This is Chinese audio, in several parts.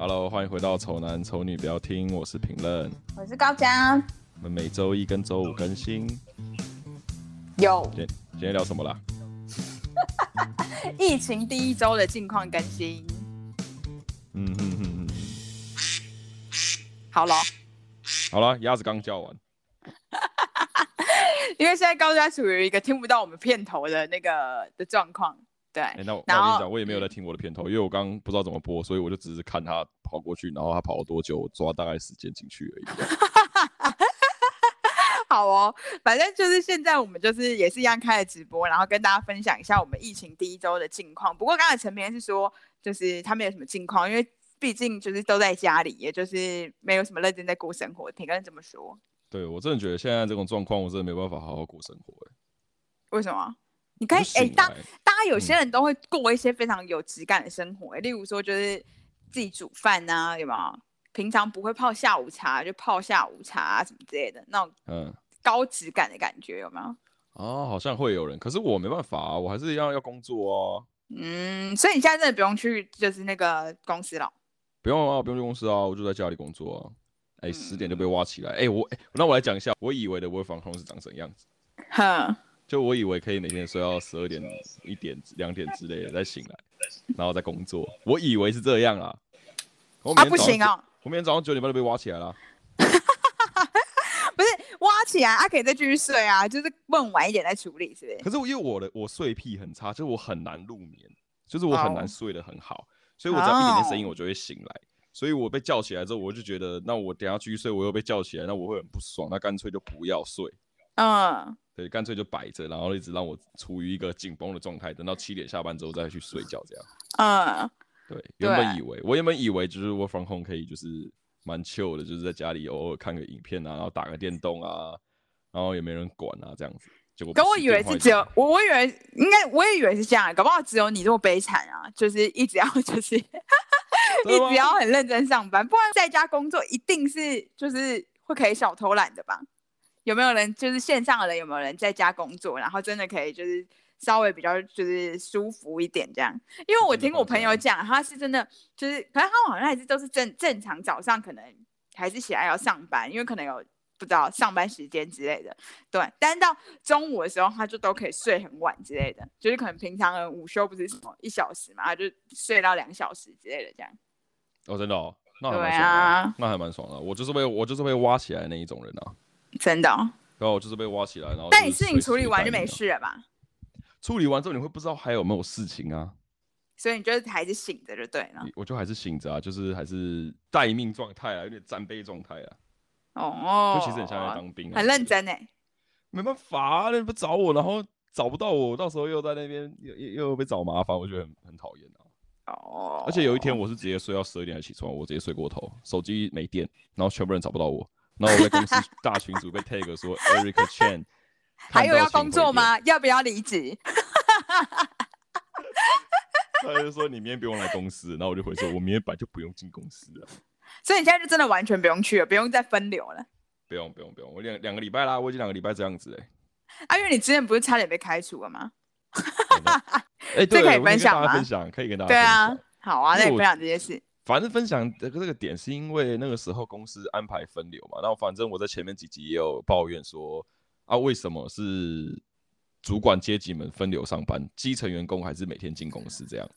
Hello，欢迎回到丑男丑女不要听，我是评论，我是高江。我们每周一跟周五更新。有。今天今天聊什么啦？疫情第一周的近况更新。嗯哼哼哼。好了。好了，鸭子刚叫完。因为现在高家处于一个听不到我们片头的那个的状况。对，欸、那我那我跟你讲，我也没有在听我的片头，因为我刚刚不知道怎么播，所以我就只是看他跑过去，然后他跑了多久，我抓大概时间进去而已。好哦，反正就是现在我们就是也是一样开了直播，然后跟大家分享一下我们疫情第一周的近况。不过刚才陈明是说，就是他没有什么近况，因为毕竟就是都在家里，也就是没有什么认真在过生活。听个人这么说，对我真的觉得现在这种状况，我真的没办法好好过生活。为什么？你可以哎，当大家有些人都会过一些非常有质感的生活，嗯，例如说就是自己煮饭啊，有没有？平常不会泡下午茶，就泡下午茶啊，什么之类的，那种嗯高质感的感觉有没有？哦，好像会有人，可是我没办法啊，我还是要要工作啊。嗯，所以你现在真的不用去，就是那个公司了？不用啊，不用去公司啊，我就在家里工作啊。哎，十点就被挖起来，哎，我哎，那我来讲一下，我以为的 work from home 是长什么样子。哼。就我以为可以每天睡到十二点、一点、两点之类的再醒来，然后再工作。我以为是这样啊。啊，不行啊！我明天早上九点半就被挖起来了。不是挖起来，啊，可以再继续睡啊，就是问晚一点再处理，是不是？可是我因为我的我睡癖很差，就是我很难入眠，就是我很难睡得很好，oh. 所以我只要一点点声音我就会醒来。所以我被叫起来之后，我就觉得那我等下继续睡，我又被叫起来，那我会很不爽，那干脆就不要睡。嗯、uh.。对，干脆就摆着，然后一直让我处于一个紧绷的状态，等到七点下班之后再去睡觉，这样。嗯，对。原本以为，我原本以为就是 work from home 可以就是蛮 chill 的，就是在家里偶尔看个影片啊，然后打个电动啊，然后也没人管啊，这样子。结果跟我以为是只有 我，我以为应该我也以为是这样，搞不好只有你这么悲惨啊，就是一直要 就是一直要很认真上班，不然在家工作一定是就是会可以小偷懒的吧。有没有人就是线上的人？有没有人在家工作，然后真的可以就是稍微比较就是舒服一点这样？因为我听我朋友讲，他是真的就是，可能他好像还是都是正正常早上可能还是起来要上班，因为可能有不知道上班时间之类的，对。但是到中午的时候，他就都可以睡很晚之类的，就是可能平常的午休不是什么一小时嘛，他就睡到两小时之类的这样。哦，真的哦，那还蛮爽的，对啊，那还蛮爽的。我就是被我就是被挖起来的那一种人啊。真的，哦然后就是被挖起来，然后。但你事情处理完就没事了吧？处理完之后你会不知道还有没有事情啊？所以你就是还是醒着就对了。我就还是醒着啊，就是还是待命状态啊，有点战备状态啊。哦。就其实很像在当兵啊。很认真哎。没办法啊，你不找我，然后找不到我，到时候又在那边又又又被找麻烦，我觉得很很讨厌啊。哦。而且有一天我是直接睡到十二点才起床，我直接睡过头，手机没电，然后全部人找不到我。然后我在公司大群组被 tag 说 Eric Chen，还有要工作吗？要不要离职？他就说你明天不用来公司，然后我就回说，我明天本来就不用进公司了。所以你现在就真的完全不用去了，不用再分流了。不用不用不用，我两两个礼拜啦，我已经两个礼拜这样子哎。啊，因为你之前不是差点被开除了吗？哎，这可以分享吗？分享可以跟大家分享。对啊，好啊，那你分享这件事。反正分享的这个点是因为那个时候公司安排分流嘛，然后反正我在前面几集也有抱怨说啊，为什么是主管阶级们分流上班，基层员工还是每天进公司这样？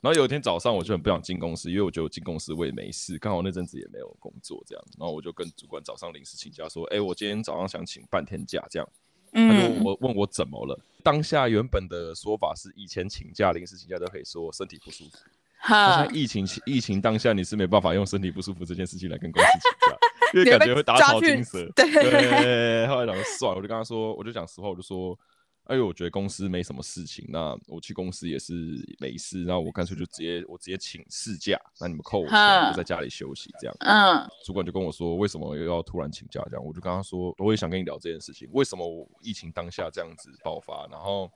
然后有一天早上我就很不想进公司，因为我觉得进公司我也没事，刚好那阵子也没有工作这样，然后我就跟主管早上临时请假说，哎，我今天早上想请半天假这样，他就问我问我怎么了？当下原本的说法是以前请假临时请假都可以说身体不舒服。好像疫情疫情当下，你是没办法用身体不舒服这件事情来跟公司请假，因为感觉会打草惊蛇。对，对，后来讲算了，我就跟他说，我就讲实话，我就说，哎呦，我觉得公司没什么事情，那我去公司也是没事，然后我干脆就直接我直接请事假，那你们扣我钱，我就在家里休息这样。嗯，主管就跟我说，为什么又要突然请假这样？我就跟他说，我也想跟你聊这件事情，为什么我疫情当下这样子爆发，然后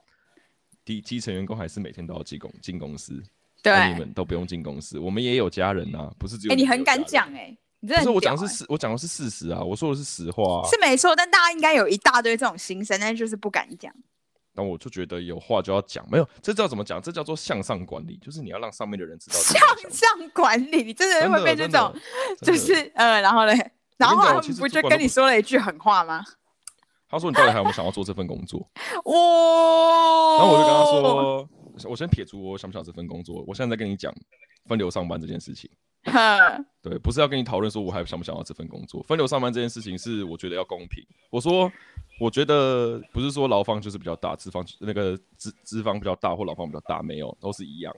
低基层员工还是每天都要进公进公司。对，你们都不用进公司，我们也有家人呐、啊，不是只有。哎、欸，你很敢讲哎、欸，你真的、欸。不是我讲的是事，我讲的是事实啊，我说的是实话、啊。是没错，但大家应该有一大堆这种心声，但是就是不敢讲。那我就觉得有话就要讲，没有，这叫怎么讲？这叫做向上管理，就是你要让上面的人知道。向上管理，你真的会被这种，就是呃，然后嘞，然后他们不就跟你说了一句狠话吗？他说：“你到底还有没有想要做这份工作？” 哇！然后我就跟他说：“我先撇除我想不想这份工作，我现在在跟你讲分流上班这件事情。对，不是要跟你讨论说我还想不想要这份工作。分流上班这件事情是我觉得要公平。我说，我觉得不是说劳方就是比较大，资方那个资资方比较大或劳方比较大，没有，都是一样，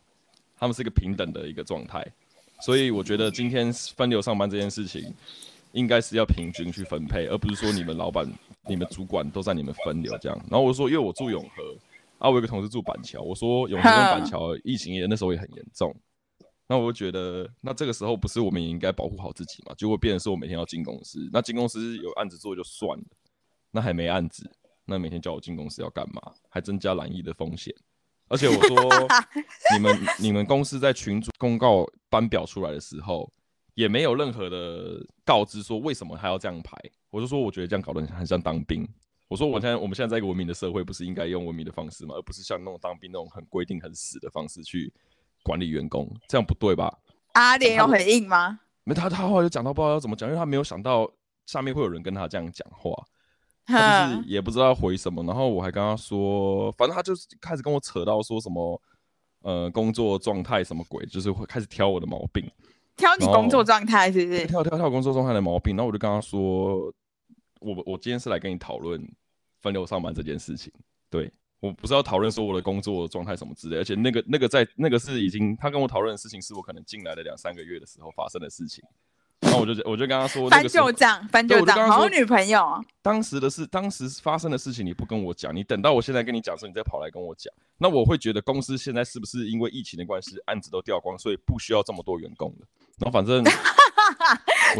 他们是一个平等的一个状态。所以我觉得今天分流上班这件事情。”应该是要平均去分配，而不是说你们老板、你们主管都在你们分流这样。然后我说，因为我住永和，啊，我有个同事住板桥，我说永和跟板桥疫情也那时候也很严重。那我就觉得，那这个时候不是我们也应该保护好自己嘛？结果变成是我每天要进公司，那进公司有案子做就算了，那还没案子，那每天叫我进公司要干嘛？还增加染疫的风险。而且我说，你们你们公司在群主公告班表出来的时候。也没有任何的告知说为什么还要这样排，我就说我觉得这样搞得很像当兵。我说我现在我们现在在一个文明的社会，不是应该用文明的方式吗？而不是像那种当兵那种很规定很死的方式去管理员工，这样不对吧？阿莲有很硬吗？没，他他后来就讲到不知道要怎么讲，因为他没有想到下面会有人跟他这样讲话，他就是也不知道回什么。然后我还跟他说，反正他就是开始跟我扯到说什么呃工作状态什么鬼，就是会开始挑我的毛病。挑你工作状态是不是？挑挑挑工作状态的毛病，然后我就跟他说，我我今天是来跟你讨论分流上班这件事情。对，我不是要讨论说我的工作状态什么之类，而且那个那个在那个是已经他跟我讨论的事情，是我可能进来的两三个月的时候发生的事情。然后我就我就跟他说，翻旧账，翻旧账，好女朋友。当时的事，当时发生的事情，你不跟我讲，你等到我现在跟你讲的时候，你再跑来跟我讲，那我会觉得公司现在是不是因为疫情的关系，案子都掉光，所以不需要这么多员工了？然后反正，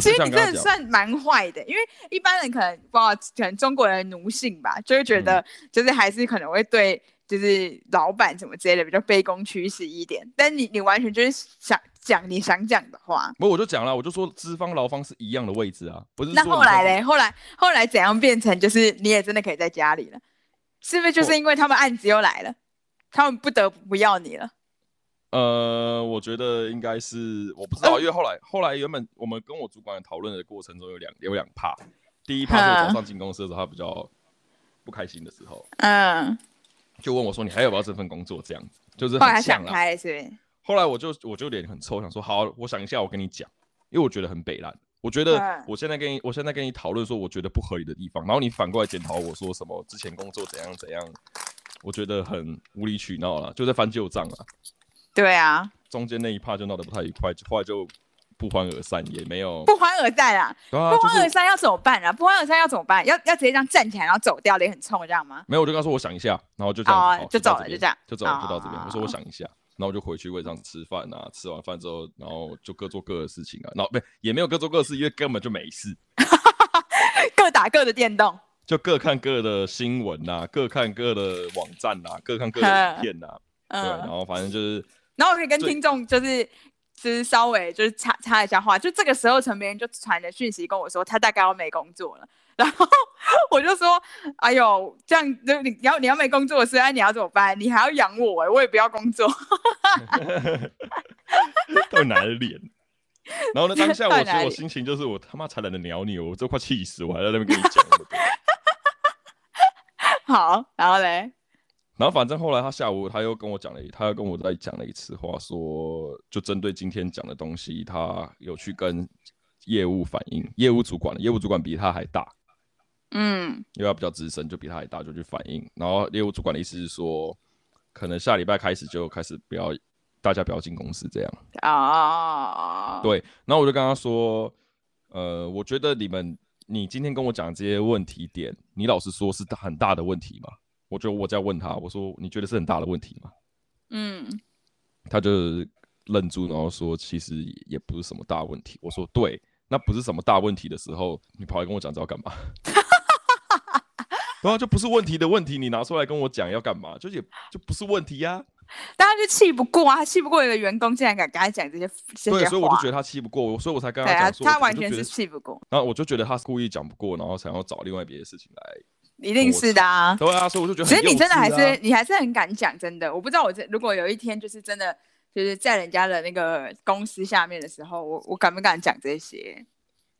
其实你真的算蛮坏的，因为一般人可能不知道，可能中国人奴性吧，就会觉得就是还是可能会对就是老板什么之类的比较卑躬屈膝一点。但你你完全就是想讲你想讲的话。不，我就讲了，我就说资方劳方是一样的位置啊，不是。那后来嘞？后来后来怎样变成就是你也真的可以在家里了？是不是就是因为他们案子又来了，他们不得不不要你了？呃，我觉得应该是我不知道，因为后来后来原本我们跟我主管讨论的过程中有两有两怕，第一怕是我早上进公司的时候他比较不开心的时候，嗯，就问我说，你还要不要这份工作？这样子就是很像了。后来我就我就脸很臭，想说好，我想一下，我跟你讲，因为我觉得很北烂，我觉得我现在跟你我现在跟你讨论说我觉得不合理的地方，然后你反过来检讨我说什么之前工作怎样怎样，我觉得很无理取闹了，就在翻旧账了。对啊，中间那一趴就闹得不太愉快，后来就不欢而散，也没有不欢而散啊。不欢而散要怎么办啊？不欢而散要怎么办？要要直接这样站起来，然后走掉，脸很臭这样吗？没有，我就跟他说我想一下，然后就这样，就走了，就这样，就走了，就到这边。我说我想一下，然后我就回去位上吃饭啊，吃完饭之后，然后就各做各的事情啊，然后 不也没有各做各的事，因为根本就没事，各打各的电动，就各看各的新闻呐，各看各的网站呐，各看各的影片呐，对，然后反正就是。然后我可以跟听众就是就是稍微就是插插一下话，就这个时候陈明就传了讯息跟我说他大概要没工作了，然后我就说哎呦这样就你要你要没工作的时候你要怎么办？你还要养我哎，我也不要工作，到底哪来的脸？然后呢当下我其实我心情就是我他妈才懒得鸟你，我都快气死我，还在那边跟你讲。好，然后嘞。然后反正后来他下午他又跟我讲了，他又跟我再讲了一次话，说就针对今天讲的东西，他有去跟业务反映，业务主管，业务主管比他还大，嗯，因为他比较资深，就比他还大，就去反映。然后业务主管的意思是说，可能下礼拜开始就开始不要大家不要进公司这样啊。对，然后我就跟他说，呃，我觉得你们你今天跟我讲这些问题点，你老实说是很大的问题吗？我就我在问他，我说你觉得是很大的问题吗？嗯，他就愣住，然后说其实也不是什么大问题。我说对，那不是什么大问题的时候，你跑来跟我讲这要干嘛？然后就不是问题的问题，你拿出来跟我讲要干嘛？就也就不是问题呀、啊。当然就气不过啊，他气不过一个员工竟然敢跟他讲这些，这些对，所以我就觉得他气不过，所以我才跟他讲说，他完全是气不过。然后我就觉得他是故意讲不过，然后想要找另外别的事情来。一定是的啊。对啊，所以我就觉得、啊，其实你真的还是你还是很敢讲，真的。我不知道我这如果有一天就是真的就是在人家的那个公司下面的时候，我我敢不敢讲这些？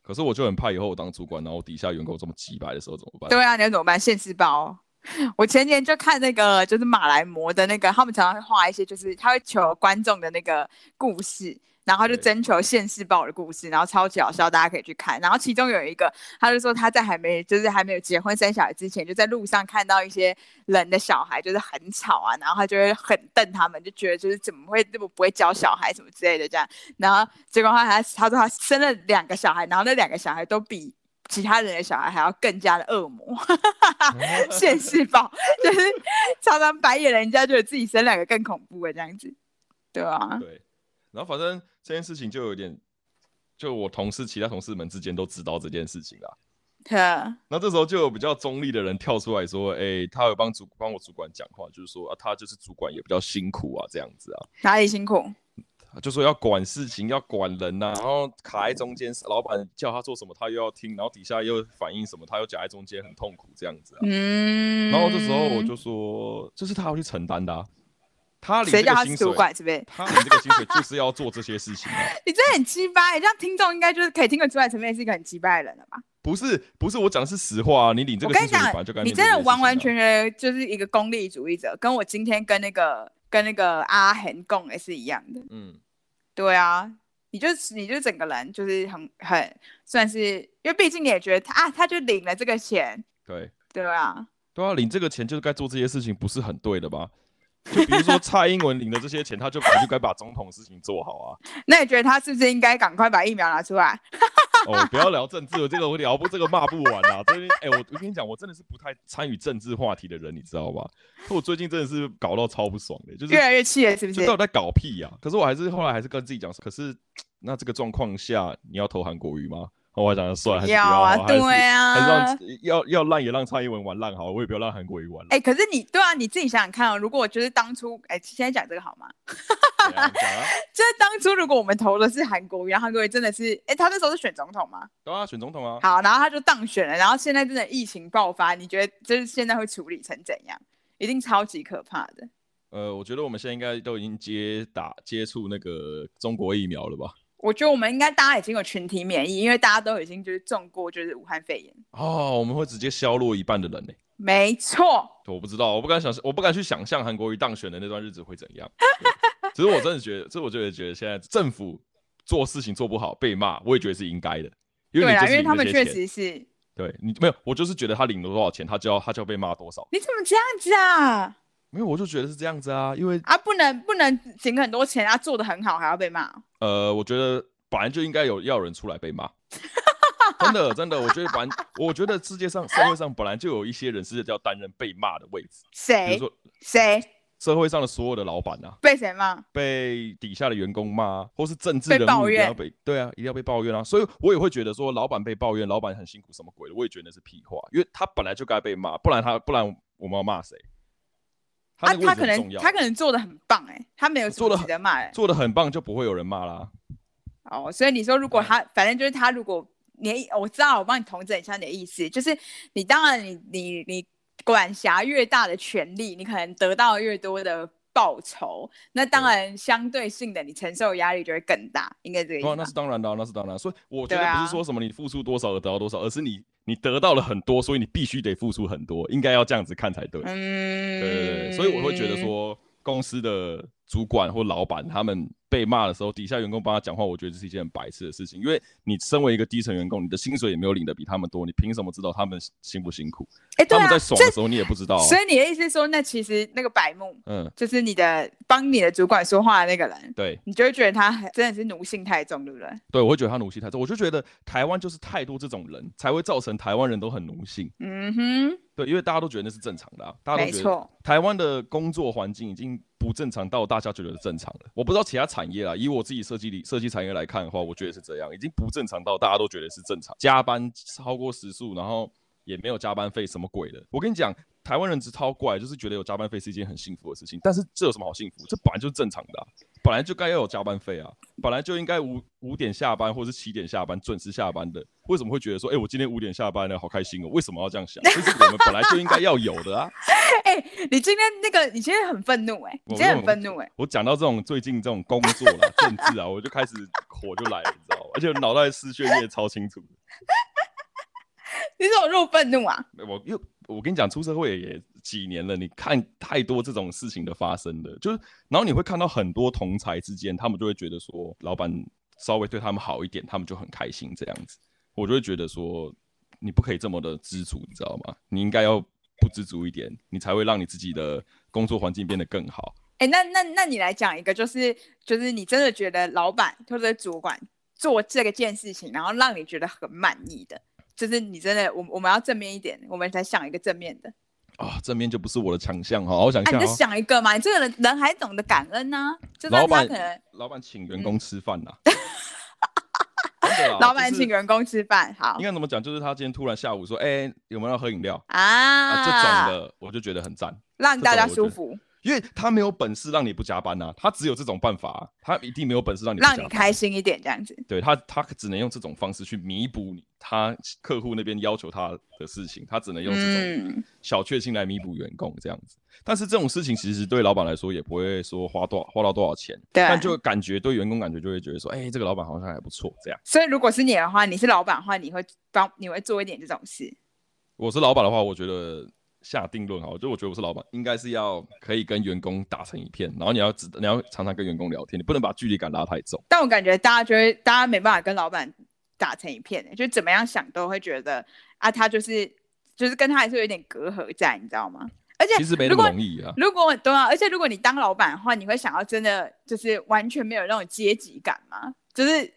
可是我就很怕以后我当主管，然后底下员工这么机掰的时候怎么办？对啊，你要怎么办？现世报。我前年就看那个就是马来模的那个，他们常常会画一些就是他会求观众的那个故事。然后就征求现世报的故事，然后超级好笑，大家可以去看。然后其中有一个，他就说他在还没就是还没有结婚生小孩之前，就在路上看到一些人的小孩就是很吵啊，然后他就会很瞪他们，就觉得就是怎么会这么不会教小孩什么之类的这样。然后结果他还他说他生了两个小孩，然后那两个小孩都比其他人的小孩还要更加的恶魔。现世报就是常常白眼人家，觉得自己生两个更恐怖的这样子，对吧？对。然后反正这件事情就有点，就我同事其他同事们之间都知道这件事情啦。那这时候就有比较中立的人跳出来说：“哎、欸，他有帮主帮我主管讲话，就是说啊，他就是主管也比较辛苦啊，这样子啊。”哪里辛苦？就说要管事情，要管人呐、啊，然后卡在中间，老板叫他做什么，他又要听，然后底下又反映什么，他又夹在中间，很痛苦这样子啊。嗯。然后这时候我就说，这是他要去承担的、啊。他领这个薪水，是主管是不是？他领这个薪水就是要做这些事情、啊。你真的很鸡掰，你这样听众应该就是可以听得出来，陈面是一个很鸡掰的人了吧？不是，不是，我讲的是实话啊！你领这个薪水，我跟你讲，你真的完完全全就是一个功利主义者，跟我今天跟那个跟那个阿恒共也是一样的。嗯，对啊，你就你就整个人就是很很算是，因为毕竟你也觉得他啊，他就领了这个钱，对对啊，对啊，领这个钱就是该做这些事情，不是很对的吧？就比如说蔡英文领的这些钱，他就本来就该把总统事情做好啊。那你觉得他是不是应该赶快把疫苗拿出来？哦，不要聊政治了，这个我聊不，这个骂不完啊。最近，哎，我我跟你讲，我真的是不太参与政治话题的人，你知道吧？我最近真的是搞到超不爽的，就是越来越气了，是不是？到底在搞屁呀、啊？可是我还是后来还是跟自己讲，可是那这个状况下，你要投韩国瑜吗？我还想算了，还是要，啊，对啊，要要烂也让蔡英文玩烂好，我也不要让韩国瑜玩。哎、欸，可是你对啊，你自己想想看哦，如果就是当初，哎、欸，现在讲这个好吗？啊啊、就是当初如果我们投的是韩国瑜，然后韩国瑜真的是，哎、欸，他那时候是选总统吗？对啊，选总统啊。好，然后他就当选了，然后现在真的疫情爆发，你觉得就是现在会处理成怎样？一定超级可怕的。呃，我觉得我们现在应该都已经接打接触那个中国疫苗了吧？我觉得我们应该大家已经有群体免疫，因为大家都已经就是中过就是武汉肺炎哦，我们会直接削弱一半的人呢。没错，我不知道，我不敢想，我不敢去想象韩国瑜当选的那段日子会怎样。其实我真的觉得，其实我就会觉得现在政府做事情做不好被骂，我也觉得是应该的。对啊，因为他们确实是。对你没有，我就是觉得他领了多少钱，他就要他就要被骂多少。你怎么这样子啊？没有，我就觉得是这样子啊，因为啊，不能不能请很多钱啊，做得很好还要被骂。呃，我觉得本来就应该有要人出来被骂，真的真的，我觉得本来我觉得世界上社会上本来就有一些人是要担任被骂的位置。谁？比如说谁？社会上的所有的老板啊，被谁骂？被底下的员工骂，或是政治人物要被，被对啊，一定要被抱怨啊。所以我也会觉得说，老板被抱怨，老板很辛苦，什么鬼的？我也觉得那是屁话，因为他本来就该被骂，不然他不然我们要骂谁？他他可能他可能做的很棒哎、欸，他没有做的值得骂哎，做的很棒就不会有人骂啦。哦，所以你说如果他反正就是他，如果你我知道我帮你统整一下你的意思，就是你当然你你你管辖越大的权利，你可能得到越多的报酬，那当然相对性的你承受压力就会更大，应该这个意思。那是当然的，那是当然。所以我觉得不是说什么你付出多少而得到多少，而是你。你得到了很多，所以你必须得付出很多，应该要这样子看才对。嗯，对对对，所以我会觉得说，公司的主管或老板他们被骂的时候，底下员工帮他讲话，我觉得这是一件很白痴的事情。因为你身为一个低层员工，你的薪水也没有领的比他们多，你凭什么知道他们辛不辛苦？哎、欸，对啊，他们在爽的时候你也不知道、啊。所以你的意思是说，那其实那个白目，嗯，就是你的帮你的主管说话的那个人，对，你就会觉得他真的是奴性太重，对不对？对，我会觉得他奴性太重。我就觉得台湾就是太多这种人才会造成台湾人都很奴性。嗯哼。对，因为大家都觉得那是正常的啊，大家都觉得台湾的工作环境已经不正常到大家觉得正常了。我不知道其他产业啊，以我自己设计里设计产业来看的话，我觉得是这样，已经不正常到大家都觉得是正常，加班超过时速，然后也没有加班费，什么鬼的？我跟你讲，台湾人超怪，就是觉得有加班费是一件很幸福的事情。但是这有什么好幸福？这本来就是正常的、啊，本来就该要有加班费啊，本来就应该五五点下班或是七点下班准时下班的。为什么会觉得说，哎、欸，我今天五点下班了，好开心哦？为什么要这样想？这是我们本来就应该要有的啊！哎、欸，你今天那个，你今天很愤怒哎、欸，你今天很愤怒哎、欸！我讲到这种最近这种工作啦、政治啊，我就开始火就来了，你知道吗？而且脑袋思绪也超清楚。你怎么这么愤怒啊？我又我跟你讲，出社会也几年了，你看太多这种事情的发生的，就是然后你会看到很多同才之间，他们就会觉得说，老板稍微对他们好一点，他们就很开心这样子。我就会觉得说，你不可以这么的知足，你知道吗？你应该要不知足一点，你才会让你自己的工作环境变得更好。哎、那那那你来讲一个，就是就是你真的觉得老板或者主管做这个件事情，然后让你觉得很满意的，就是你真的，我我们要正面一点，我们才想一个正面的。啊，正面就不是我的强项哈，我想一下、啊，你就想一个嘛，你这个人人还懂得感恩呢、啊。就老板可能老板请员工吃饭呐、啊。嗯老板请员工吃饭，好。应该怎么讲？就是他今天突然下午说：“哎、欸，有没有要喝饮料啊，啊？”这种的，我就觉得很赞，让大家舒服。因为他没有本事让你不加班呐、啊，他只有这种办法、啊，他一定没有本事让你不加班让你开心一点这样子。对他，他只能用这种方式去弥补你他客户那边要求他的事情，他只能用这种小确幸来弥补员工这样子。嗯、但是这种事情其实对老板来说也不会说花多花到多少钱，对，但就感觉对员工感觉就会觉得说，哎、欸，这个老板好像还不错这样。所以如果是你的话，你是老板的话，你会帮你会做一点这种事。我是老板的话，我觉得。下定论哈，就我觉得我是老板，应该是要可以跟员工打成一片，然后你要只，你要常常跟员工聊天，你不能把距离感拉太重。但我感觉大家觉得大家没办法跟老板打成一片，就怎么样想都会觉得啊，他就是就是跟他还是有一点隔阂在，你知道吗？而且其实没那么容易啊。如果对啊，而且如果你当老板的话，你会想要真的就是完全没有那种阶级感吗？就是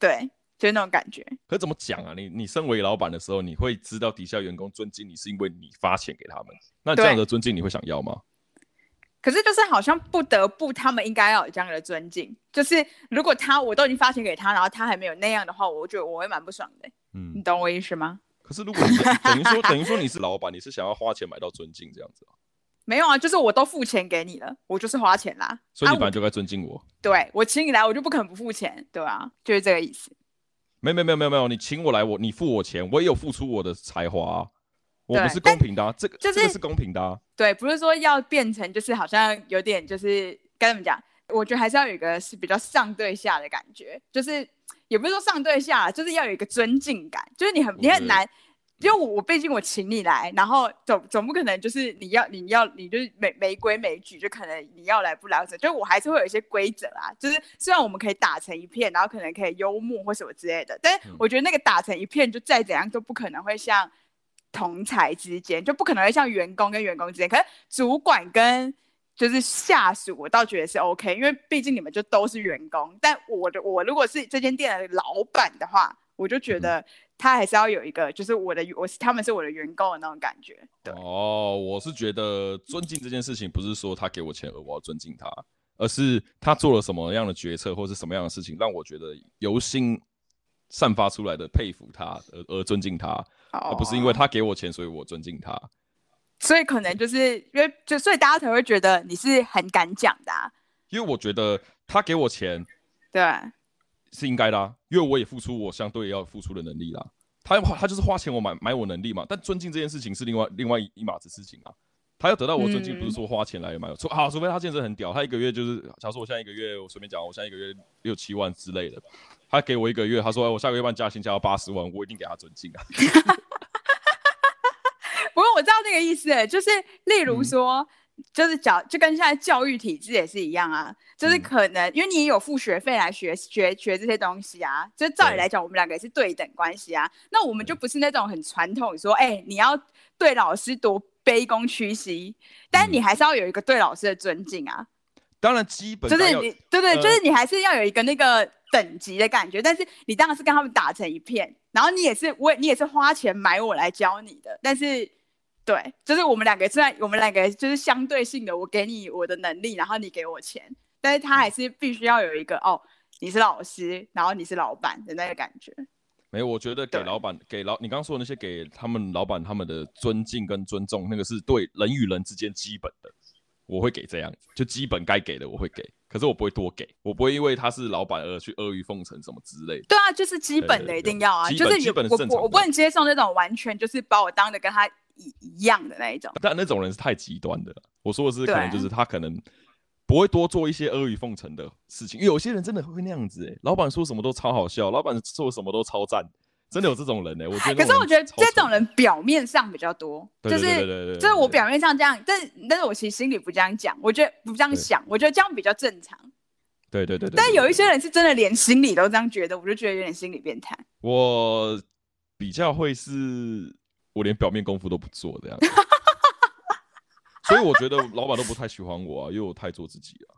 对。就那种感觉，可怎么讲啊？你你身为老板的时候，你会知道底下员工尊敬你是因为你发钱给他们，那这样的尊敬你会想要吗？可是就是好像不得不，他们应该要有这样的尊敬。就是如果他我都已经发钱给他，然后他还没有那样的话，我觉得我会蛮不爽的。嗯，你懂我意思吗？可是如果你等于说等于说你是老板，你是想要花钱买到尊敬这样子啊？没有啊，就是我都付钱给你了，我就是花钱啦。所以你本来就该尊敬我。啊、我对我请你来，我就不肯不付钱，对啊，就是这个意思。没没没有没有没有，你请我来，我你付我钱，我也有付出我的才华、啊，我们是公平的、啊，这个、就是、这个是公平的、啊。对，不是说要变成就是好像有点就是该怎么讲？我觉得还是要有一个是比较上对下的感觉，就是也不是说上对下，就是要有一个尊敬感，就是你很你很难。因为我我毕竟我请你来，然后总总不可能就是你要你要你就是没没规没矩，就可能你要来不来者，就我还是会有一些规则啊。就是虽然我们可以打成一片，然后可能可以幽默或什么之类的，但是我觉得那个打成一片，就再怎样都不可能会像同才之间，就不可能会像员工跟员工之间。可是主管跟就是下属，我倒觉得是 OK，因为毕竟你们就都是员工。但我的我如果是这间店的老板的话，我就觉得。他还是要有一个，就是我的，我是他们是我的员工的那种感觉。对哦，我是觉得尊敬这件事情，不是说他给我钱而我要尊敬他，而是他做了什么样的决策，或是什么样的事情，让我觉得由心散发出来的佩服他而而尊敬他，哦，而不是因为他给我钱，所以我尊敬他。所以可能就是因为就所以大家才会觉得你是很敢讲的啊。因为我觉得他给我钱，对。是应该的啊，因为我也付出我相对要付出的能力啦。他要他就是花钱我买买我能力嘛。但尊敬这件事情是另外另外一码子事情啊。他要得到我尊敬，不是说花钱来买。除、嗯、好，除非他健身很屌，他一个月就是，假如说我现在一个月，我随便讲，我现在一个月六七万之类的，他给我一个月，他说、欸、我下个月半加薪加到八十万，我一定给他尊敬啊。不过我知道那个意思，就是例如说。嗯就是教，就跟现在教育体制也是一样啊。就是可能、嗯、因为你也有付学费来学学学这些东西啊。就照理来讲，我们两个也是对等关系啊。那我们就不是那种很传统，说哎、欸，你要对老师多卑躬屈膝，但是你还是要有一个对老师的尊敬啊。当然，基本就是你对对，就是你还是要有一个那个等级的感觉。呃、但是你当然是跟他们打成一片，然后你也是我，你也是花钱买我来教你的，但是。对，就是我们两个虽然我们两个就是相对性的，我给你我的能力，然后你给我钱，但是他还是必须要有一个哦，你是老师，然后你是老板的那个感觉。没有，我觉得给老板给老你刚刚说的那些给他们老板他们的尊敬跟尊重，那个是对人与人之间基本的，我会给这样子，就基本该给的我会给，可是我不会多给，我不会因为他是老板而去阿谀奉承什么之类的。对啊，就是基本的一定要啊，对对对，就是我我我不能接受那种完全就是把我当的跟他一一样的那一种。但那种人是太极端的，我说的是可能就是他可能。不会多做一些阿谀奉承的事情，因为有些人真的会那样子老板说什么都超好笑，老板做什么都超赞，真的有这种人呢、欸，我觉得。可是我觉得这种人表面上比较多，就是就是我表面上这样，但但是我其实心里不这样讲，我觉得不这样想，我觉得这样比较正常。对对对对。但有一些人是真的连心里都这样觉得，我就觉得有点心理变态。我比较会是，我连表面功夫都不做这样。所以我觉得老板都不太喜欢我啊，因为我太做自己了。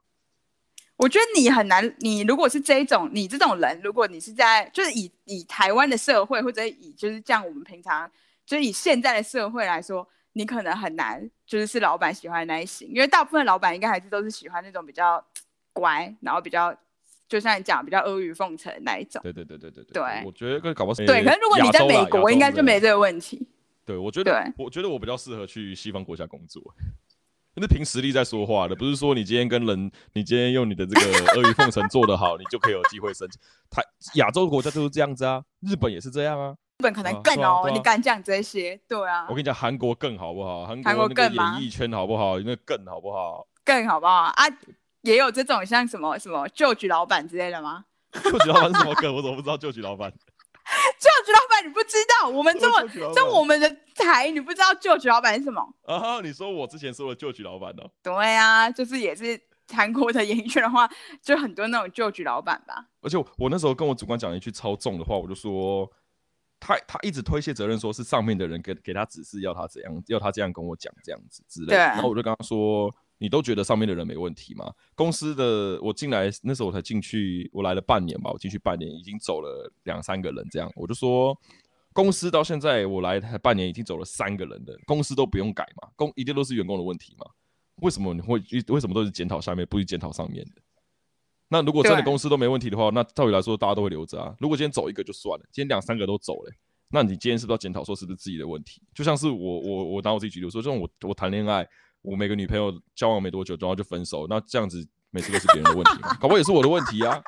我觉得你很难，你如果是这一种，你这种人，如果你是在就是以以台湾的社会，或者以就是这样我们平常就是以现在的社会来说，你可能很难就是是老板喜欢的那一型，因为大部分老板应该还是都是喜欢那种比较乖，然后比较就像你讲比较阿谀奉承的那一种。对对对对对对。我觉得跟搞不好是对，可是如果你在美国，应该就没这个问题。对，我觉得，我觉得我比较适合去西方国家工作，那凭实力在说话的，不是说你今天跟人，你今天用你的这个阿谀奉承做得好，你就可以有机会升级。台亚洲国家就是这样子啊，日本也是这样啊，日本可能更哦，你敢讲这些？对啊，我跟你讲，韩国更好不好？韩国更演艺圈好不好？那更好不好？更好不好啊？也有这种像什么什么旧局老板之类的吗？旧局老板是什么梗？我怎么不知道旧局老板？旧局老板，你不知道？我们这么在我们的台，你不知道旧局老板是什么？啊哈！你说我之前说的旧局老板呢？对啊，就是也是韩国的演艺圈的话，就很多那种旧局老板吧。而且我那时候跟我主管讲了一句超重的话，我就说他他一直推卸责任，说是上面的人给给他指示，要他怎样，要他这样跟我讲这样子之类的。然后我就跟他说。你都觉得上面的人没问题吗？公司的我进来那时候我才进去，我来了半年吧，我进去半年已经走了两三个人，这样我就说，公司到现在我来才半年已经走了三个人的，公司都不用改嘛，公一定都是员工的问题嘛？为什么你会为什么都是检讨下面，不去检讨上面的？那如果真的公司都没问题的话，那照理来说大家都会留着啊。如果今天走一个就算了，今天两三个都走了，那你今天是不是要检讨说是不是自己的问题？就像是我我我拿我自己举例说，这种我我谈恋爱。我每个女朋友交往没多久，然后就分手，那这样子每次都是别人的问题吗？搞不好也是我的问题啊！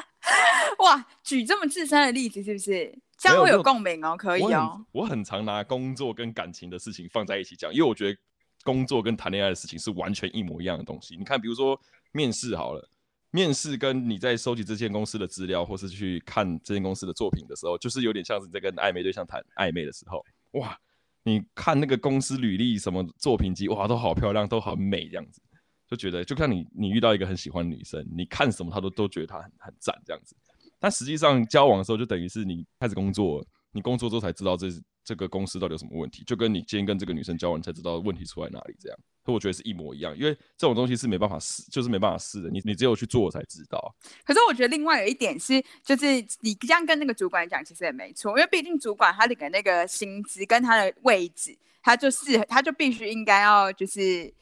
哇，举这么自身的例子是不是？这样会有共鸣哦，可以哦。我很常拿工作跟感情的事情放在一起讲，因为我觉得工作跟谈恋爱的事情是完全一模一样的东西。你看，比如说面试好了，面试跟你在收集这间公司的资料，或是去看这间公司的作品的时候，就是有点像是你在跟暧昧对象谈暧昧的时候，哇。你看那个公司履历，什么作品集，哇，都好漂亮，都很美，这样子，就觉得就像你你遇到一个很喜欢女生，你看什么她都都觉得她很很赞这样子。但实际上交往的时候，就等于是你开始工作，你工作之后才知道这是这个公司到底有什么问题，就跟你今天跟这个女生交往才知道问题出在哪里这样。所以我觉得是一模一样，因为这种东西是没办法试，就是没办法试的，你你只有去做才知道。可是我觉得另外有一点是，就是你这样跟那个主管讲，其实也没错，因为毕竟主管他的那个薪资跟他的位置，他就是他就必须应该要就是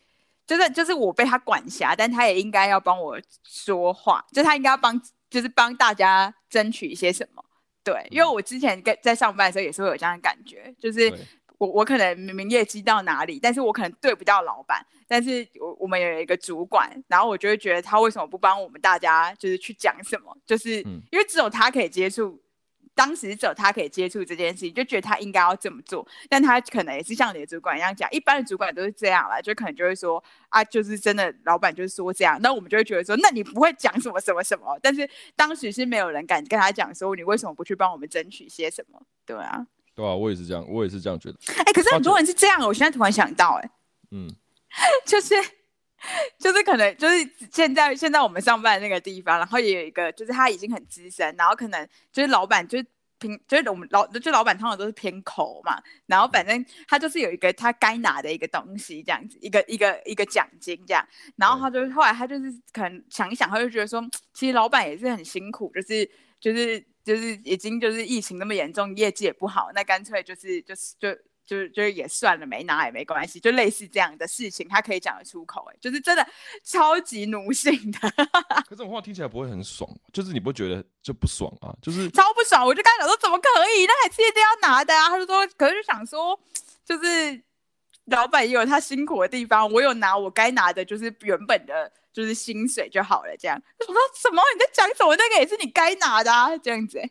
就是就是我被他管辖，但他也应该要帮我说话，就他应该要帮就是帮大家争取一些什么。对，因为我之前跟在上班的时候也是会有这样的感觉，就是。我我可能明明业绩到哪里，但是我可能对不到老板，但是我我们有一个主管，然后我就会觉得他为什么不帮我们大家，就是去讲什么，就是因为只有他可以接触，当时只有他可以接触这件事情，就觉得他应该要这么做，但他可能也是像你的主管一样讲，一般的主管都是这样啦，就可能就会说啊，就是真的老板就是说这样，那我们就会觉得说，那你不会讲什么什么什么，但是当时是没有人敢跟他讲说，你为什么不去帮我们争取些什么，对啊。对啊，我也是这样，我也是这样觉得。哎、欸，可是很多人是这样，我现在突然想到、欸，哎，嗯，就是 就是可能就是现在现在我们上班的那个地方，然后也有一个，就是他已经很资深，然后可能就是老板就是平，就是我们老就老板通常都是偏口嘛，然后反正他就是有一个他该拿的一个东西这样子，一个一个一个奖金这样，然后他就后来他就是可能想一想，他就觉得说，其实老板也是很辛苦，就是就是。就是已经就是疫情那么严重，业绩也不好，那干脆就是就是就就是就是也算了，没拿也没关系，就类似这样的事情，他可以讲得出口，哎，就是真的超级奴性的。可这种话听起来不会很爽，就是你不觉得就不爽啊？就是超不爽，我就跟他讲说怎么可以，那还是一定要拿的啊？他就说，可是就想说，就是老板也有他辛苦的地方，我有拿我该拿的，就是原本的，就是薪水就好了，这样。我说什么？你在讲什么？那个也是你该拿的啊，这样子。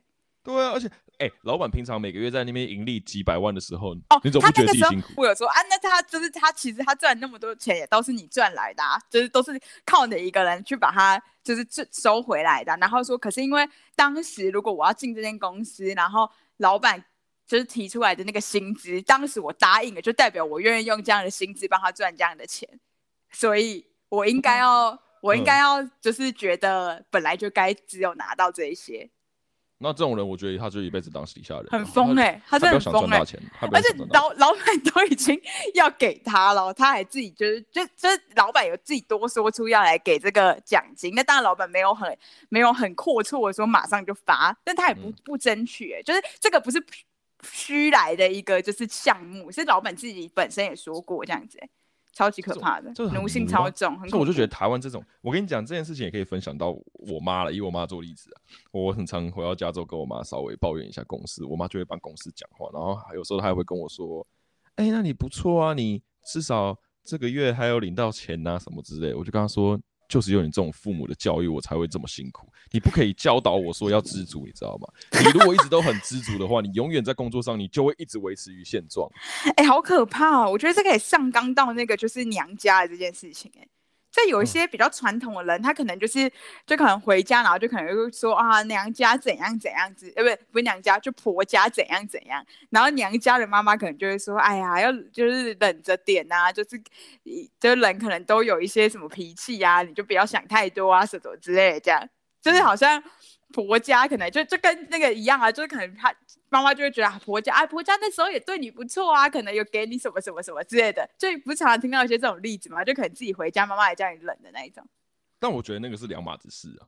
对啊，而且。哎、欸，老板平常每个月在那边盈利几百万的时候，哦，你怎么不觉得自己辛苦？我有说啊，那他就是他，其实他赚那么多钱也都是你赚来的，啊，就是都是靠你一个人去把它就是收回来的。然后说，可是因为当时如果我要进这间公司，然后老板就是提出来的那个薪资，当时我答应了，就代表我愿意用这样的薪资帮他赚这样的钱，所以我应该要，嗯、我应该要就是觉得本来就该只有拿到这一些。那这种人，我觉得他就一辈子当底下人，很疯哎、欸，他真的很疯哎、欸，而且老老板都已经要给他了，他还自己就是就就是老板有自己多说出要来给这个奖金，那当然老板没有很没有很阔绰的说马上就发，但他也不不争取、欸，就是这个不是虚来的一个就是项目，是老板自己本身也说过这样子、欸。超级可怕的，奴性超重。所以我就觉得台湾这种，我跟你讲这件事情也可以分享到我妈了。以我妈做例子啊，我很常回到家之后跟我妈稍微抱怨一下公司，我妈就会帮公司讲话，然后有时候她还会跟我说：“哎、欸，那你不错啊，你至少这个月还有领到钱呐、啊，什么之类。”我就跟她说。就是有你这种父母的教育，我才会这么辛苦。你不可以教导我说要知足，你知道吗？你如果一直都很知足的话，你永远在工作上你就会一直维持于现状。哎、好可怕哦！我觉得这个也上纲到那个就是娘家的这件事情、欸，哎。在有一些比较传统的人，他可能就是就可能回家，然后就可能会说啊，娘家怎样怎样子，呃，不不是娘家，就婆家怎样怎样。然后娘家的妈妈可能就会说，哎呀，要就是忍着点呐，就是就人可能都有一些什么脾气呀，你就不要想太多啊，什么之类的，这样就是好像。婆家可能就就跟那个一样啊，就是可能他妈妈就会觉得啊，婆家啊，婆家那时候也对你不错啊，可能有给你什么什么什么之类的，就不是常常听到一些这种例子嘛，就可能自己回家，妈妈也叫你冷的那一种。但我觉得那个是两码子事啊。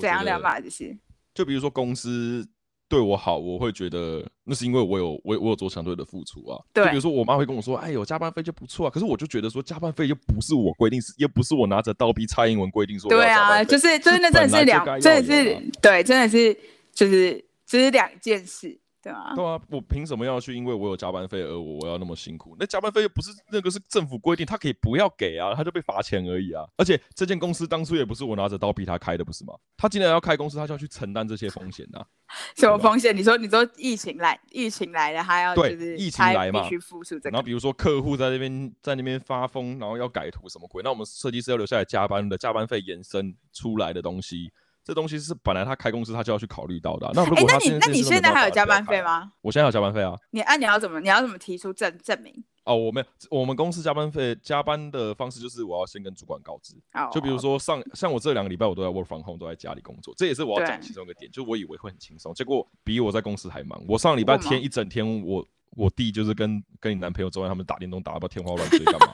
怎样两码子事？就比如说公司。对我好，我会觉得那是因为我有我我有做相对的付出啊。对，就比如说我妈会跟我说：“哎呦，加班费就不错啊。”可是我就觉得说，加班费又不是我规定，是又不是我拿着刀逼蔡英文规定说。对啊，就是就是那真的是两，真的是对，真的是就是这是两件事。对啊，对啊，我凭什么要去？因为我有加班费，而我我要那么辛苦？那加班费又不是那个是政府规定，他可以不要给啊，他就被罚钱而已啊。而且这间公司当初也不是我拿着刀逼他开的，不是吗？他既然要开公司，他就要去承担这些风险啊。什么风险？你说你说疫情来，疫情来了，他要对疫情来嘛，必须付出这个。然后比如说客户在那边在那边发疯，然后要改图什么鬼？那我们设计师要留下来加班的加班费延伸出来的东西。这东西是本来他开公司他就要去考虑到的、啊。那如果他、欸、那你那你现在还有加班费吗？我现在有加班费啊。你按、啊、你要怎么你要怎么提出证证明？哦，我没有，我们公司加班费加班的方式就是我要先跟主管告知。Oh, 就比如说上像我这两个礼拜我都在 work from home，都在家里工作，这也是我要讲其中一个点。就我以为会很轻松，结果比我在公司还忙。我上礼拜天一整天，我我弟就是跟跟你男朋友昨晚他们打电动打到天花乱坠干嘛？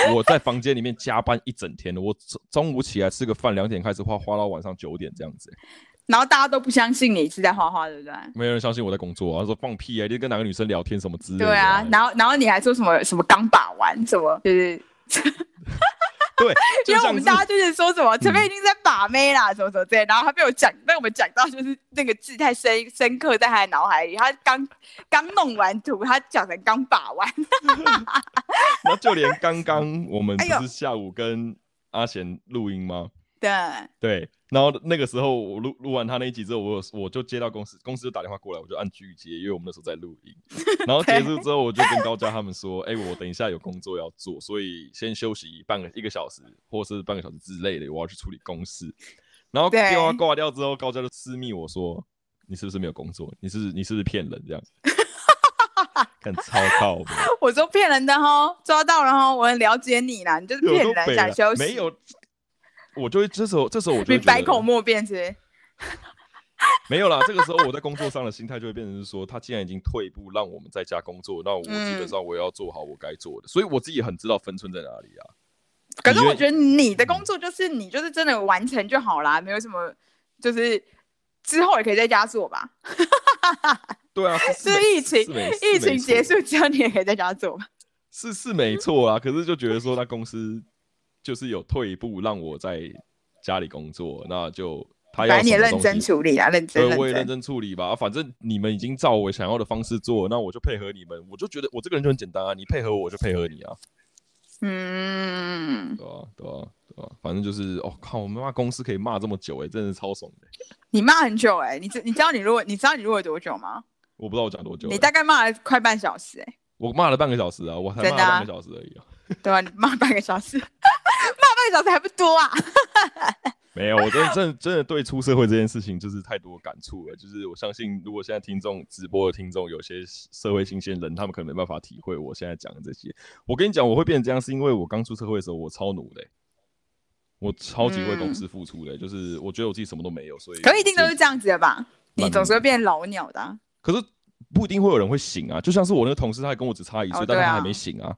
我在房间里面加班一整天，我中午起来吃个饭，两点开始画，画到晚上九点这样子。然后大家都不相信你是在画画，对不对？没有人相信我在工作啊！他说放屁啊，你跟哪个女生聊天什么之类的。对啊，然后然后你还说什么什么刚把玩什么，就是。对，因为我们大家就是说什么陈佩已经在把妹啦，什么什么之类，然后他被我讲，被我们讲到就是那个字太深深刻在他的脑海里。他刚刚弄完图，他讲成刚把完。然后就连刚刚我们不是下午跟阿贤录音吗？对对。然后那个时候我录录完他那一集之后，我我就接到公司，公司就打电话过来，我就按拒接，因为我们那时候在录音。然后结束之后，我就跟高嘉他们说：“哎、欸，我等一下有工作要做，所以先休息半个一个小时，或是半个小时之类的，我要去处理公事。”然后电话挂掉之后，高嘉就私密我说：“你是不是没有工作？你是你是不是骗人？这样子？看超靠！”我说骗人的哦，抓到了哈，我很了解你啦，你就是骗人想休息，没有。我就会这时候，这时候我就你百口莫辩是？没有啦，这个时候我在工作上的心态就会变成是说，他既然已经退步，让我们在家工作，那我基本上我也要做好我该做的，嗯、所以我自己很知道分寸在哪里啊。可是我觉得你的工作就是你就是真的完成就好啦，没有什么，就是之后也可以在家做吧。对啊，是疫情，疫情结束之后你也可以在家做。是是没错啊，可是就觉得说那公司就是有退一步让我在家里工作，那就他要你认真处理啊，认真，我也认真处理吧。反正你们已经照我想要的方式做，那我就配合你们。我就觉得我这个人就很简单啊，你配合我，我就配合你啊。嗯，对啊，对啊，对啊，反正就是，哦靠，我们骂公司可以骂这么久，哎，真的超爽的。你骂很久，哎，你知你知道你如果你知道你录了多久吗？我不知道我讲多久。你大概骂了快半小时，哎。我骂了半个小时啊，我才骂了半个小时而已啊。啊对啊，你骂半个小时，骂半个小时还不多啊。没有，我真的真的真的对出社会这件事情就是太多感触了。就是我相信，如果现在听众直播的听众有些社会新鲜人，他们可能没办法体会我现在讲的这些。我跟你讲，我会变成这样，是因为我刚出社会的时候，我超努的、欸，我超级为公司付出的、欸嗯，就是我觉得我自己什么都没有，所以可一定都是这样子的吧？你总是会变老鸟的、啊。可是不一定会有人会醒啊，就像是我那个同事，他还跟我只差一岁、哦啊，但他还没醒啊。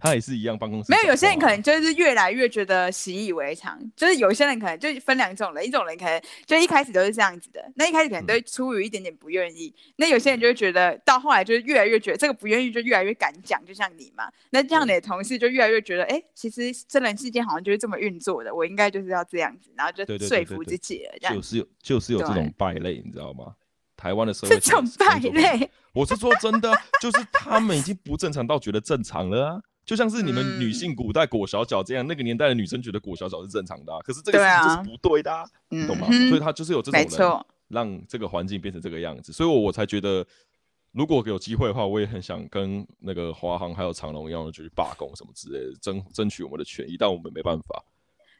他也是一样，办公室没有。有些人可能就是越来越觉得习以为常，就是有些人可能就分两种人，一种人可能就一开始都是这样子的，那一开始可能都出于一点点不愿意、嗯。那有些人就会觉得到后来就是越来越觉得这个不愿意就越来越敢讲，就像你嘛。那这样你的同事就越来越觉得，哎、欸，其实真人世界好像就是这么运作的，我应该就是要这样子，然后就说服自己了。这样就是有就是有这种败类，你知道吗？台湾的社会 这种败类，我是说真的，就是他们已经不正常到觉得正常了啊。就像是你们女性古代裹小脚这样、嗯，那个年代的女生觉得裹小脚是正常的、啊，可是这个事情就是不对的、啊对啊，懂吗、嗯？所以他就是有这种人，让这个环境变成这个样子。所以我我才觉得，如果有机会的话，我也很想跟那个华航还有长龙一样的，就去罢工什么之类的，争争取我们的权益。但我们没办法。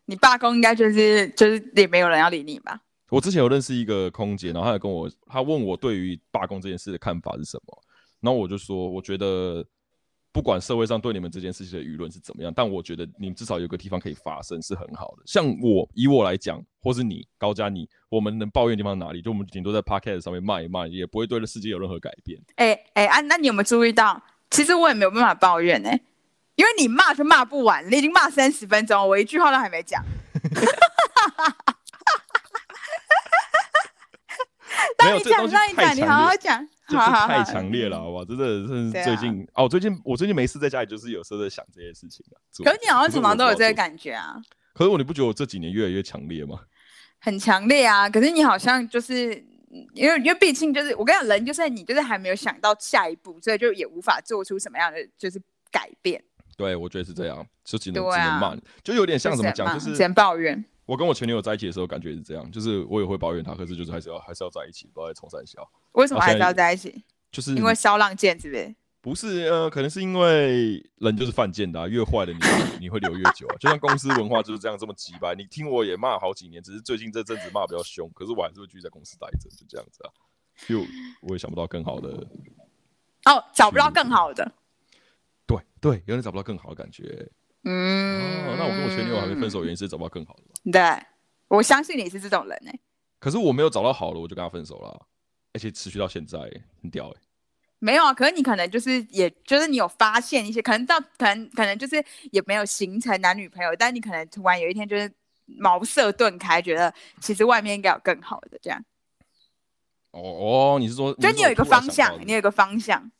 你罢工应该就是就是也没有人要理你吧？我之前有认识一个空姐，然后他还跟我，她问我对于罢工这件事的看法是什么，然后我就说，我觉得。不管社会上对你们这件事情的舆论是怎么样，但我觉得你们至少有个地方可以发声是很好的。像我以我来讲，或是你高嘉你，我们能抱怨的地方哪里？就我们顶多在 Podcast 上面骂一骂，也不会对这世界有任何改变。哎哎啊，那你有没有注意到？其实我也没有办法抱怨呢、欸，因为你骂就骂不完，你已经骂三十分钟，我一句话都还没讲。当你讲，当你讲，你好好讲。就是太 强烈了，好不好？真的是最近、啊、哦，最近我最近没事在家里，就是有时候在想这些事情啊。可是你好像什么都有这个感觉啊。可是我，你不觉得我这几年越来越强烈吗？很强烈啊！可是你好像就是因为因为毕竟就是我跟你讲，人就是你就是还没有想到下一步，所以就也无法做出什么样的就是改变。对，我觉得是这样，就只能、啊、只能骂，就有点像怎么讲，就是先抱怨。我跟我前女友在一起的时候，感觉是这样，就是我也会抱怨她，可是就是还是要还是要在一起，不要再冲三小。为什么还是要在一起？就是因为肖浪贱，是不是？不是，呃，可能是因为人就是犯贱的、啊，越坏的你 你会留越久啊。就像公司文化就是这样这么鸡掰。你听我也骂好几年，只是最近这阵子骂比较凶，可是我还是会继续在公司待着，就这样子啊。就我也想不到更好的。哦，找不到更好的。对对，有点找不到更好的感觉。嗯、哦，那我跟我前女友还没分手，原因是找不到更好的吗？对。我相信你是这种人呢、欸，可是我没有找到好的，我就跟他分手了，而且持续到现在，很屌哎、欸。没有啊，可是你可能就是，也就是你有发现一些，可能到可能可能就是也没有形成男女朋友，但你可能突然有一天就是茅塞顿开，觉得其实外面应该有更好的这样。哦哦，你是说，就你有一个方向，你有一个方向，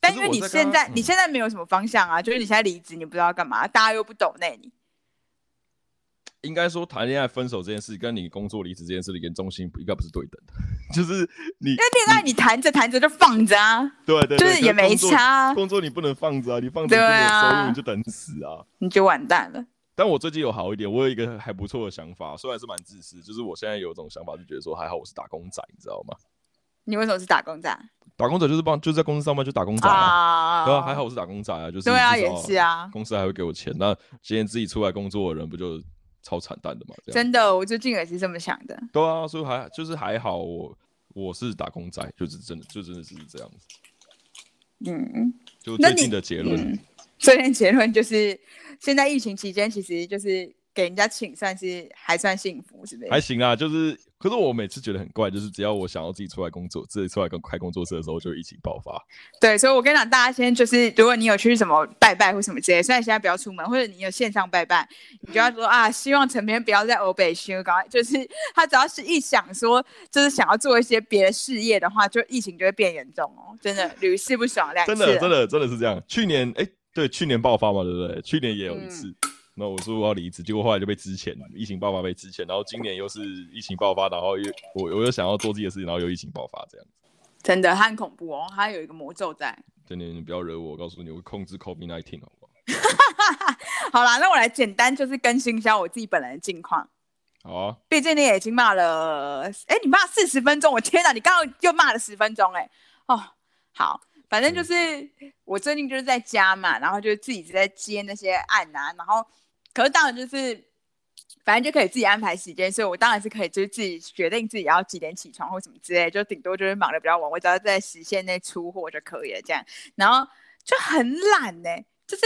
但因为你现在你现在没有什么方向啊，就是你现在离职，你不知道干嘛，大家又不懂那你。应该说，谈恋爱分手这件事，跟你工作离职这件事的严重性应该不是对等的。就是你，因为恋爱你谈着谈着就放着啊，对对，就是也没差。工作你不能放着啊，你放着就没有收入，你就等死啊，你就完蛋了。但我最近有好一点，我有一个还不错的想法，虽然是蛮自私，就是我现在有一种想法，就觉得说还好我是打工仔，你知道吗？你为什么是打工仔？打工仔就是帮，就是在公司上班就打工仔啊。对啊，还好我是打工仔啊，就是对啊，也是啊，公司还会给我钱。那今天自己出来工作的人不就？超惨淡的嘛，真的，我最近也是这么想的。对啊，所以还就是还好我，我我是打工仔，就是真的，就真的是这样子。嗯，就最近的结论，最近结论就是，现在疫情期间，其实就是给人家请，算是还算幸福，是不是？还行啊，就是，可是我每次觉得很怪，就是只要我想要自己出来工作，自己出来跟开工作室的时候，就疫情爆发。对，所以我跟你讲，大家先就是，如果你有去什么拜拜或什么之类，虽然现在不要出门，或者你有线上拜拜，你就要说啊，希望陈编不要在欧北修，赶快就是他只要是一想说，就是想要做一些别的事业的话，就疫情就会变严重哦，真的屡试不爽两次。真的，真的，真的是这样。去年，哎、欸，对，去年爆发嘛，对不对？去年也有一次。嗯那我说我要离职，结果后来就被支遣，疫情爆发被支遣，然后今年又是疫情爆发，然后又我我又想要做自己的事情，然后又疫情爆发这样子。真的，他很恐怖哦，他有一个魔咒在。真的，你不要惹我，我告诉你，我会控制 COVID-19 好不好？好啦，那我来简单就是更新一下我自己本人的近况。好啊。毕竟你也已经骂了，哎、欸，你骂四十分钟，我天哪，你刚刚又骂了十分钟，哎，哦，好，反正就是、嗯、我最近就是在家嘛，然后就自己在接那些案啊，然后。可是当然就是，反正就可以自己安排时间，所以我当然是可以就是自己决定自己要几点起床或什么之类，就顶多就是忙得比较晚，我只要在时限内出货就可以了。这样，然后就很懒呢、就是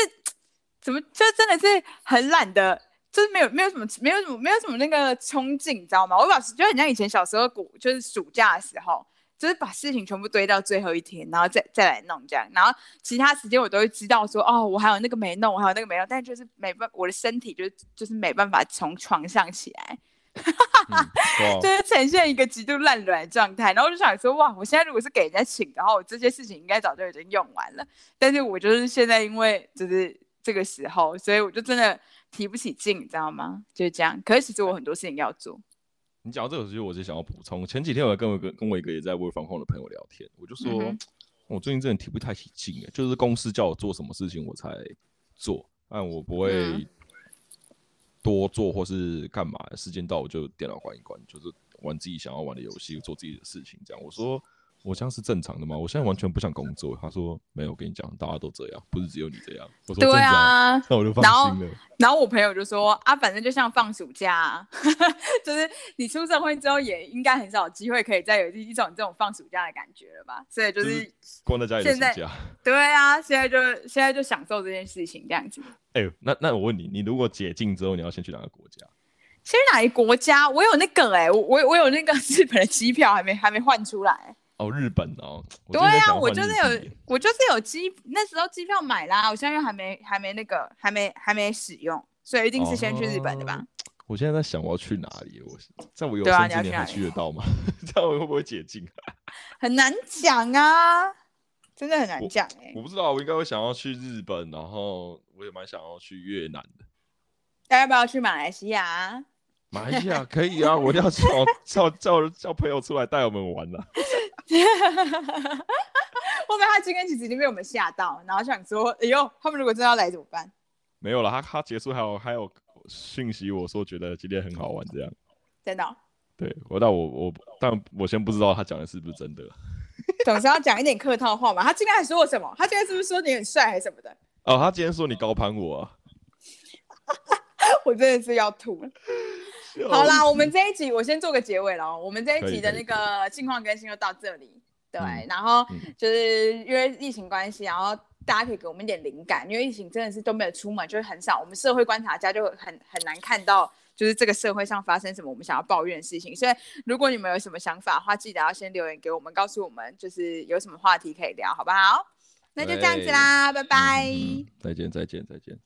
怎么就真的是很懒的，就是没有没有什么没有什么没有什么那个冲劲，你知道吗？我老是就很像以前小时候过就是暑假的时候。就是把事情全部堆到最后一天，然后再再来弄这样，然后其他时间我都会知道说，哦，我还有那个没弄，我还有那个没弄，但就是没办，我的身体就是就是没办法从床上起来，嗯、就是呈现一个极度烂软的状态。然后我就想说，哇，我现在如果是给人家请，的话我这些事情应该早就已经用完了，但是我就是现在因为就是这个时候，所以我就真的提不起劲，你知道吗？就是这样。可是其实我很多事情要做。你讲到这个其实，我就想要补充。前几天我跟我跟跟我一个也在 work from home 的朋友聊天，我就说，嗯、我最近真的提不太起劲，就是公司叫我做什么事情我才做，但我不会多做或是干嘛，时间到我就电脑关一关，就是玩自己想要玩的游戏，做自己的事情。这样我说。我这样是正常的吗？我现在完全不想工作。他说没有，我跟你讲，大家都这样，不是只有你这样。我说对啊，那我就放心了。然后，我朋友就说啊，反正就像放暑假，啊，就是你出社会之后也应该很少有机会可以再有一种这种放暑假的感觉了吧？所以就是关在家里的暑假。对啊，现在就现在就享受这件事情这样子。哎、欸，那那我问你，你如果解禁之后，你要先去哪个国家？先去哪一个国家？我有那个哎、欸，我我我有那个 日本的机票还没还没换出来。哦，日本哦，对啊，我就是有，我就是有机，那时候机票买啦，我现在又还没，还没那个，还没，还没使用，所以一定是先去日本的吧？哦、我现在在想我要去哪里，我在我有生之年还去得到吗？这样我会不会解禁？很难讲啊，真的很难讲哎、欸。我不知道，我应该会想要去日本，然后我也蛮想要去越南的。大家要不要去马来西亚？马来西亚可以啊，我要 叫叫叫叫朋友出来带我们玩了。后面他今天其实已经被我们吓到，然后想说：“哎呦，他们如果真的要来怎么办？”没有了，他他结束还有还有讯息我说觉得今天很好玩这样。真的、哦？对，我但我我但我先不知道他讲的是不是真的。总是要讲一点客套话嘛。他今天还说我什么？他今天是不是说你很帅还是什么的？哦，他今天说你高攀我、啊。我真的是要吐了。好啦，我们这一集我先做个结尾了。我们这一集的那个近况更新就到这里。对，嗯、然后就是因为疫情关系，然后大家可以给我们一点灵感，因为疫情真的是都没有出门，就是很少。我们社会观察家就很很难看到，就是这个社会上发生什么我们想要抱怨的事情。所以如果你们有什么想法的话，记得要先留言给我们，告诉我们就是有什么话题可以聊，好不好？那就这样子啦，拜拜。再见，再见，再见。